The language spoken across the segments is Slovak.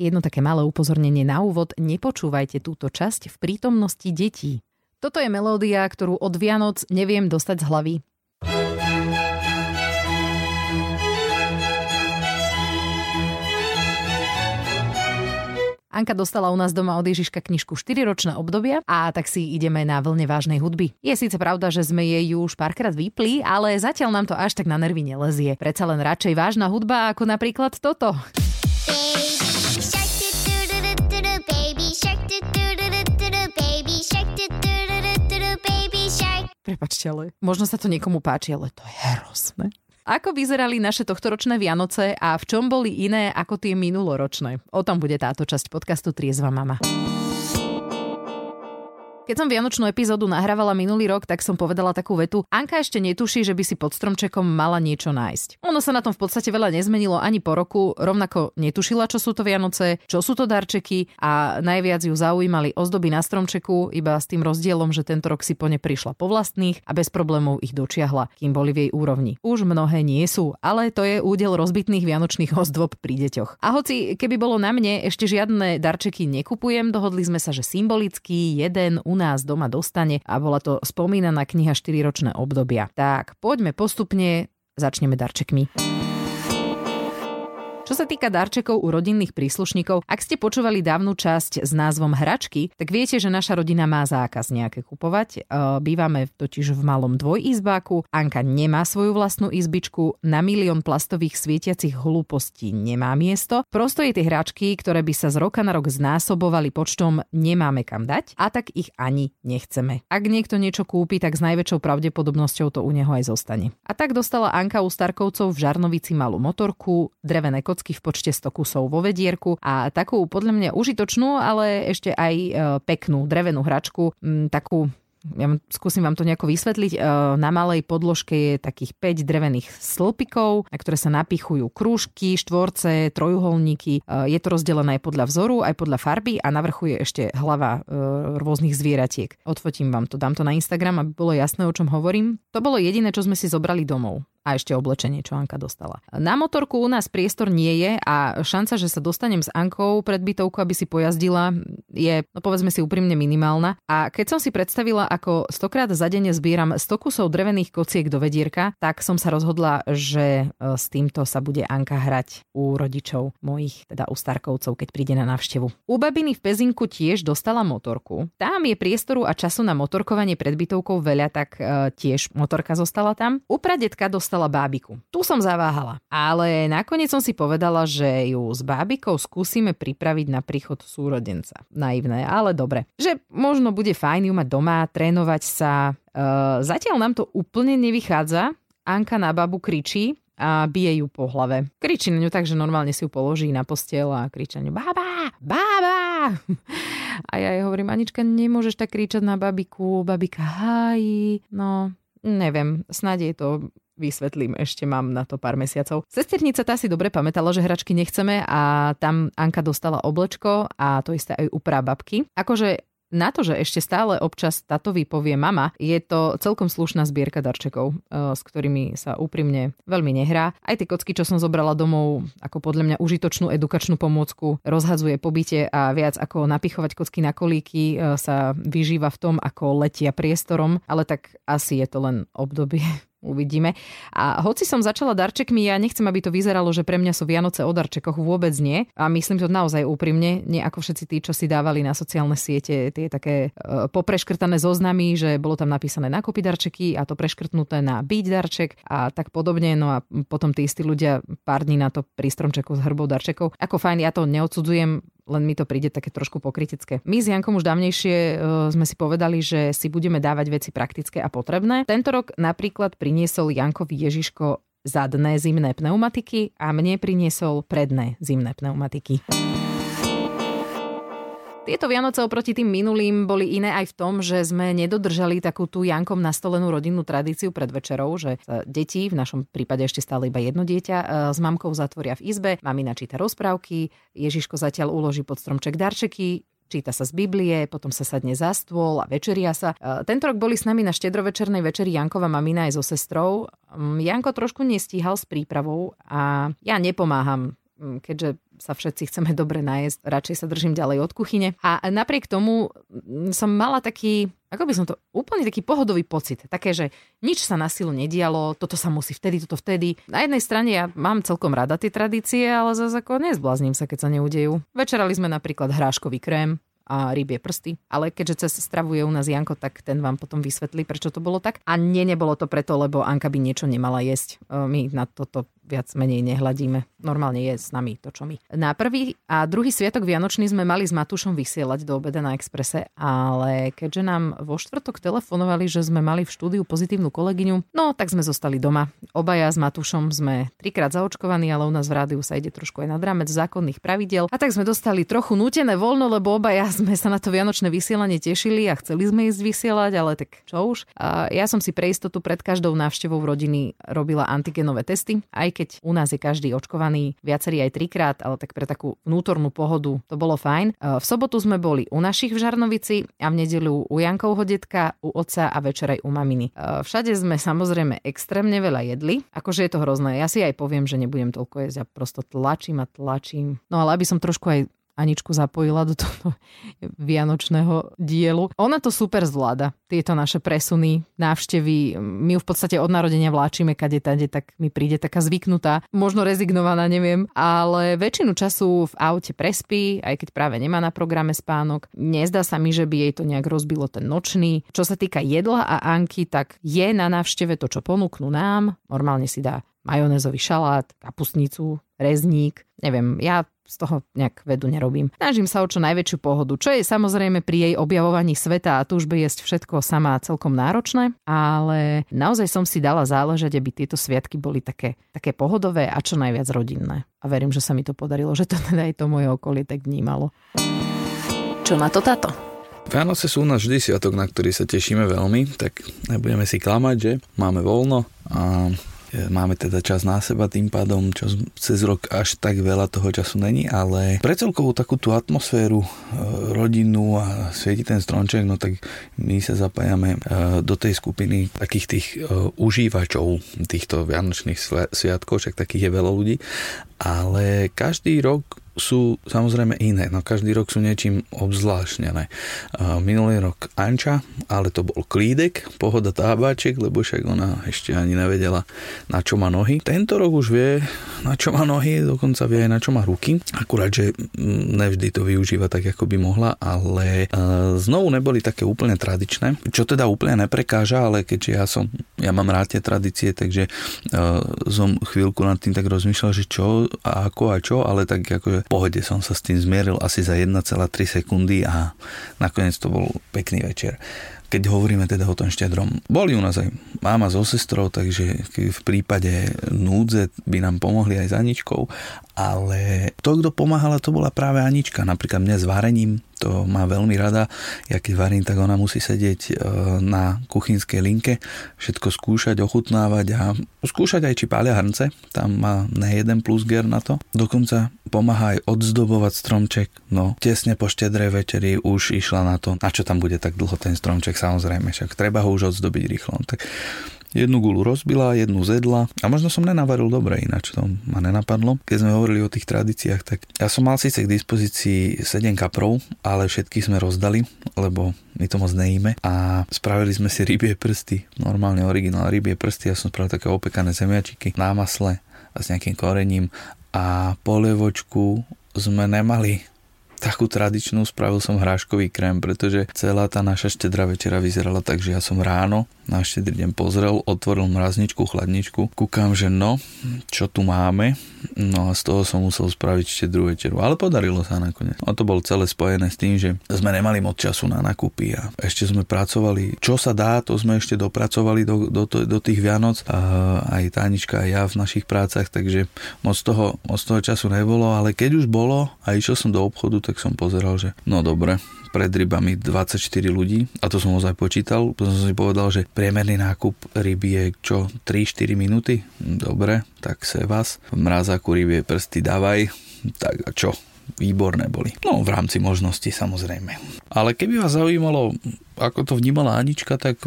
Jedno také malé upozornenie na úvod, nepočúvajte túto časť v prítomnosti detí. Toto je melódia, ktorú od Vianoc neviem dostať z hlavy. Anka dostala u nás doma od Ježiška knižku 4-ročné obdobia a tak si ideme na vlne vážnej hudby. Je síce pravda, že sme jej ju už párkrát vypli, ale zatiaľ nám to až tak na nervy nelezie. Predsa len radšej vážna hudba ako napríklad toto. Prepačte, ale možno sa to niekomu páči, ale to je hrozné. Ako vyzerali naše tohtoročné Vianoce a v čom boli iné ako tie minuloročné? O tom bude táto časť podcastu Triezva mama. Keď som Vianočnú epizódu nahrávala minulý rok, tak som povedala takú vetu. Anka ešte netuší, že by si pod stromčekom mala niečo nájsť. Ono sa na tom v podstate veľa nezmenilo ani po roku, rovnako netušila, čo sú to Vianoce, čo sú to darčeky a najviac ju zaujímali ozdoby na stromčeku, iba s tým rozdielom, že tento rok si po ne prišla po vlastných a bez problémov ich dočiahla, kým boli v jej úrovni. Už mnohé nie sú, ale to je údel rozbitných vianočných ozdôb pri deťoch. A hoci keby bolo na mne, ešte žiadne darčeky nekupujem, dohodli sme sa, že symbolicky jeden u nás doma dostane a bola to spomínaná kniha 4-ročné obdobia. Tak poďme postupne, začneme darčekmi. Čo sa týka darčekov u rodinných príslušníkov, ak ste počúvali dávnu časť s názvom Hračky, tak viete, že naša rodina má zákaz nejaké kupovať. Bývame totiž v malom dvojizbáku, Anka nemá svoju vlastnú izbičku, na milión plastových svietiacich hlúpostí nemá miesto. Prosto je tie hračky, ktoré by sa z roka na rok znásobovali počtom, nemáme kam dať a tak ich ani nechceme. Ak niekto niečo kúpi, tak s najväčšou pravdepodobnosťou to u neho aj zostane. A tak dostala Anka u Starkovcov v Žarnovici malú motorku, drevené kocky v počte 100 kusov vo vedierku a takú podľa mňa užitočnú, ale ešte aj e, peknú drevenú hračku, takú ja skúsim vám to nejako vysvetliť. E, na malej podložke je takých 5 drevených slpikov, na ktoré sa napichujú krúžky, štvorce, trojuholníky. E, je to rozdelené aj podľa vzoru, aj podľa farby a na vrchu je ešte hlava rôznych zvieratiek. Odfotím vám to, dám to na Instagram, aby bolo jasné, o čom hovorím. To bolo jediné, čo sme si zobrali domov a ešte oblečenie, čo Anka dostala. Na motorku u nás priestor nie je a šanca, že sa dostanem s Ankou pred bytovku, aby si pojazdila, je, no povedzme si úprimne minimálna. A keď som si predstavila, ako stokrát za deň zbieram 100 kusov drevených kociek do vedierka, tak som sa rozhodla, že e, s týmto sa bude Anka hrať u rodičov mojich, teda u Starkovcov, keď príde na návštevu. U babiny v Pezinku tiež dostala motorku. Tam je priestoru a času na motorkovanie pred bytovkou veľa, tak e, tiež motorka zostala tam. U pradetka dostala dostala bábiku. Tu som zaváhala, ale nakoniec som si povedala, že ju s bábikou skúsime pripraviť na príchod súrodenca. Naivné, ale dobre. Že možno bude fajn ju mať doma, trénovať sa. E, zatiaľ nám to úplne nevychádza. Anka na babu kričí, a bije ju po hlave. Kričí na ňu tak, že normálne si ju položí na postel a kričí na ňu bába, bába. A ja jej hovorím, Anička, nemôžeš tak kričať na babiku, babika hájí. No, neviem, snáď je to vysvetlím, ešte mám na to pár mesiacov. Sesternica tá si dobre pamätala, že hračky nechceme a tam Anka dostala oblečko a to isté aj u babky. Akože na to, že ešte stále občas tatovi povie mama, je to celkom slušná zbierka darčekov, eh, s ktorými sa úprimne veľmi nehrá. Aj tie kocky, čo som zobrala domov, ako podľa mňa užitočnú edukačnú pomôcku, rozhadzuje pobyte a viac ako napichovať kocky na kolíky eh, sa vyžíva v tom, ako letia priestorom, ale tak asi je to len obdobie Uvidíme. A hoci som začala darčekmi, ja nechcem, aby to vyzeralo, že pre mňa sú Vianoce o darčekoch. Vôbec nie. A myslím to naozaj úprimne. Nie ako všetci tí, čo si dávali na sociálne siete tie také e, popreškrtané zoznamy, že bolo tam napísané nakúpiť darčeky a to preškrtnuté na byť darček a tak podobne. No a potom tí istí ľudia pár dní na to pri stromčeku s hrbou darčekov. Ako fajn, ja to neodsudzujem len mi to príde také trošku pokritické. My s Jankom už dávnejšie uh, sme si povedali, že si budeme dávať veci praktické a potrebné. Tento rok napríklad priniesol Jankovi Ježiško zadné zimné pneumatiky a mne priniesol predné zimné pneumatiky. Tieto Vianoce oproti tým minulým boli iné aj v tom, že sme nedodržali takú tú Jankom nastolenú rodinnú tradíciu pred večerou, že deti, v našom prípade ešte stále iba jedno dieťa, e, s mamkou zatvoria v izbe, mami načíta rozprávky, Ježiško zatiaľ uloží pod stromček darčeky, číta sa z Biblie, potom sa sadne za stôl a večeria sa. E, tento rok boli s nami na štedrovečernej večeri Jankova mamina aj so sestrou. Mm, Janko trošku nestíhal s prípravou a ja nepomáham keďže sa všetci chceme dobre najesť, radšej sa držím ďalej od kuchyne. A napriek tomu mm, som mala taký, ako by som to, úplne taký pohodový pocit. Také, že nič sa na silu nedialo, toto sa musí vtedy, toto vtedy. Na jednej strane ja mám celkom rada tie tradície, ale zase ako nezblázním sa, keď sa neudejú. Večerali sme napríklad hráškový krém, a rybie prsty. Ale keďže cez stravuje u nás Janko, tak ten vám potom vysvetlí, prečo to bolo tak. A nie, nebolo to preto, lebo Anka by niečo nemala jesť. E, my na toto viac menej nehľadíme. Normálne je s nami to, čo my. Na prvý a druhý sviatok Vianočný sme mali s Matúšom vysielať do obeda na Exprese, ale keďže nám vo štvrtok telefonovali, že sme mali v štúdiu pozitívnu kolegyňu, no tak sme zostali doma. Obaja s Matúšom sme trikrát zaočkovaní, ale u nás v rádiu sa ide trošku aj nad rámec zákonných pravidel. A tak sme dostali trochu nutené voľno, lebo obaja sme sa na to vianočné vysielanie tešili a chceli sme ísť vysielať, ale tak čo už. Ja som si pre istotu pred každou návštevou rodiny robila antigenové testy, aj keď u nás je každý očkovaný viacerý aj trikrát, ale tak pre takú vnútornú pohodu to bolo fajn. E, v sobotu sme boli u našich v Žarnovici a v nedelu u Jankovho detka, u otca a večer aj u maminy. E, všade sme samozrejme extrémne veľa jedli, akože je to hrozné. Ja si aj poviem, že nebudem toľko jesť, ja prosto tlačím a tlačím. No ale aby som trošku aj Aničku zapojila do toho vianočného dielu. Ona to super zvláda, tieto naše presuny, návštevy. My ju v podstate od narodenia vláčime kade tade, tak mi príde taká zvyknutá, možno rezignovaná, neviem, ale väčšinu času v aute prespí, aj keď práve nemá na programe spánok. Nezdá sa mi, že by jej to nejak rozbilo ten nočný. Čo sa týka jedla a Anky, tak je na návšteve to, čo ponúknú nám. Normálne si dá majonézový šalát, kapustnicu, rezník. Neviem, ja z toho nejak vedu nerobím. Snažím sa o čo najväčšiu pohodu, čo je samozrejme pri jej objavovaní sveta a túžbe jesť všetko sama celkom náročné, ale naozaj som si dala záležať, aby tieto sviatky boli také, také pohodové a čo najviac rodinné. A verím, že sa mi to podarilo, že to teda aj to moje okolie tak vnímalo. Čo na to táto? Vianoce sú u nás vždy sviatok, na ktorý sa tešíme veľmi, tak nebudeme si klamať, že máme voľno a Máme teda čas na seba tým pádom, čo cez rok až tak veľa toho času není, ale pre celkovú takú tú atmosféru e, rodinnú a svieti ten stromček, no tak my sa zapájame e, do tej skupiny takých tých e, užívačov týchto vianočných sviatkov, však takých je veľa ľudí, ale každý rok sú samozrejme iné, no každý rok sú niečím obzvláštnené. Minulý rok Anča, ale to bol klídek, pohoda tábaček, lebo však ona ešte ani nevedela, na čo má nohy. Tento rok už vie, na čo má nohy, dokonca vie aj na čo má ruky. Akurát, že nevždy to využíva tak, ako by mohla, ale znovu neboli také úplne tradičné, čo teda úplne neprekáža, ale keďže ja som, ja mám rád tie tradície, takže som chvíľku nad tým tak rozmýšľal, že čo a ako a čo, ale tak akože pohode som sa s tým zmieril asi za 1,3 sekundy a nakoniec to bol pekný večer keď hovoríme teda o tom štedrom. Boli u nás aj máma so sestrou, takže v prípade núdze by nám pomohli aj s Aničkou, ale to, kto pomáhala, to bola práve Anička. Napríklad mňa s varením, to má veľmi rada. Ja keď varím, tak ona musí sedieť e, na kuchynskej linke, všetko skúšať, ochutnávať a skúšať aj či pália hrnce. Tam má ne jeden plus ger na to. Dokonca pomáha aj odzdobovať stromček. No, tesne po štedrej večeri už išla na to, na čo tam bude tak dlho ten stromček, samozrejme, však treba ho už odzdobiť rýchlo. Tak Jednu gulu rozbila, jednu zedla a možno som nenavaril dobre, ináč to ma nenapadlo. Keď sme hovorili o tých tradíciách, tak ja som mal síce k dispozícii 7 kaprov, ale všetky sme rozdali, lebo my to moc nejíme a spravili sme si rybie prsty, normálne originál rybie prsty, ja som spravil také opekané zemiačiky na masle a s nejakým korením a polievočku sme nemali takú tradičnú, spravil som hráškový krém, pretože celá tá naša štedrá večera vyzerala tak, že ja som ráno na štedrý deň pozrel, otvoril mrazničku, chladničku, kúkam, že no, čo tu máme, no a z toho som musel spraviť štedrú večeru, ale podarilo sa nakoniec. A to bolo celé spojené s tým, že sme nemali moc času na nakupy a ešte sme pracovali, čo sa dá, to sme ešte dopracovali do, do, do tých Vianoc, a aj Tánička, aj ja v našich prácach, takže moc toho, moc toho času nebolo, ale keď už bolo a išiel som do obchodu, tak som pozeral, že no dobre, pred rybami 24 ľudí a to som ozaj počítal. Potom som si povedal, že priemerný nákup ryby je čo 3-4 minúty. Dobre, tak se vás. V mrazáku rybie prsty dávaj. Tak a čo? výborné boli. No, v rámci možnosti samozrejme. Ale keby vás zaujímalo, ako to vnímala Anička, tak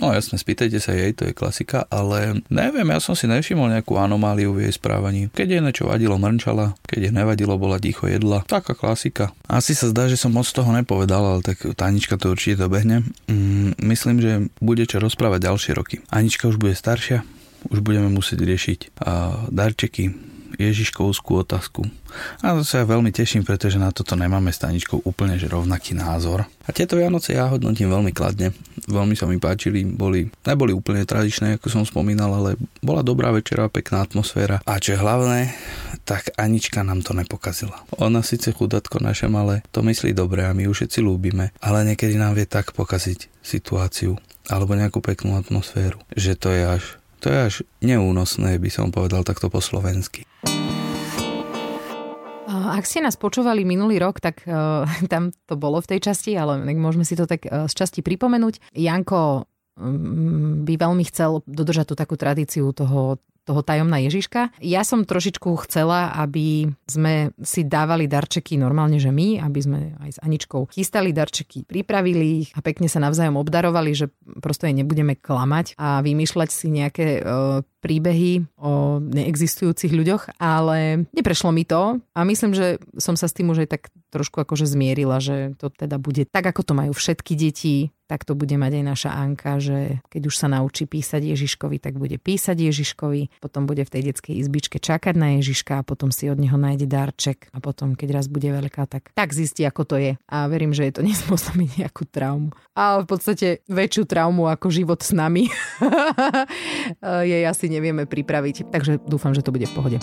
No jasne, spýtajte sa jej, to je klasika, ale neviem, ja som si nevšimol nejakú anomáliu v jej správaní. Keď jej niečo vadilo, mrnčala, keď jej nevadilo, bola ticho jedla. Taká klasika. Asi sa zdá, že som moc toho nepovedal, ale tak Tanička to určite dobehne. Mm, myslím, že bude čo rozprávať ďalšie roky. Anička už bude staršia, už budeme musieť riešiť uh, darčeky, Ježiškovskú otázku. A to sa ja veľmi teším, pretože na toto nemáme s úplne že rovnaký názor. A tieto Vianoce ja hodnotím veľmi kladne. Veľmi sa mi páčili, boli, neboli úplne tradičné, ako som spomínal, ale bola dobrá večera, pekná atmosféra. A čo je hlavné, tak Anička nám to nepokazila. Ona síce chudatko naše malé, to myslí dobre a my ju všetci ľúbime, ale niekedy nám vie tak pokaziť situáciu alebo nejakú peknú atmosféru, že to je až to je až neúnosné, by som povedal takto po slovensky. Ak ste nás počúvali minulý rok, tak uh, tam to bolo v tej časti, ale môžeme si to tak uh, z časti pripomenúť. Janko um, by veľmi chcel dodržať tú takú tradíciu toho toho tajomná Ježiška. Ja som trošičku chcela, aby sme si dávali darčeky normálne, že my, aby sme aj s Aničkou chystali darčeky, pripravili ich a pekne sa navzájom obdarovali, že prosto jej nebudeme klamať a vymýšľať si nejaké e, príbehy o neexistujúcich ľuďoch, ale neprešlo mi to a myslím, že som sa s tým už aj tak trošku akože zmierila, že to teda bude tak, ako to majú všetky deti, tak to bude mať aj naša Anka, že keď už sa naučí písať Ježiškovi, tak bude písať Ježiškovi, potom bude v tej detskej izbičke čakať na Ježiška a potom si od neho nájde darček a potom, keď raz bude veľká, tak, tak zistí, ako to je. A verím, že je to nespôsobí nejakú traumu. A v podstate väčšiu traumu ako život s nami jej asi nevieme pripraviť. Takže dúfam, že to bude v pohode.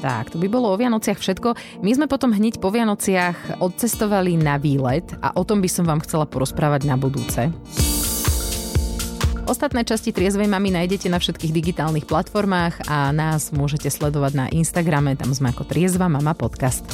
Tak, to by bolo o Vianociach všetko. My sme potom hneď po Vianociach odcestovali na výlet a o tom by som vám chcela porozprávať na budúce. Ostatné časti Triezvej mamy nájdete na všetkých digitálnych platformách a nás môžete sledovať na Instagrame, tam sme ako Triezva mama podcast.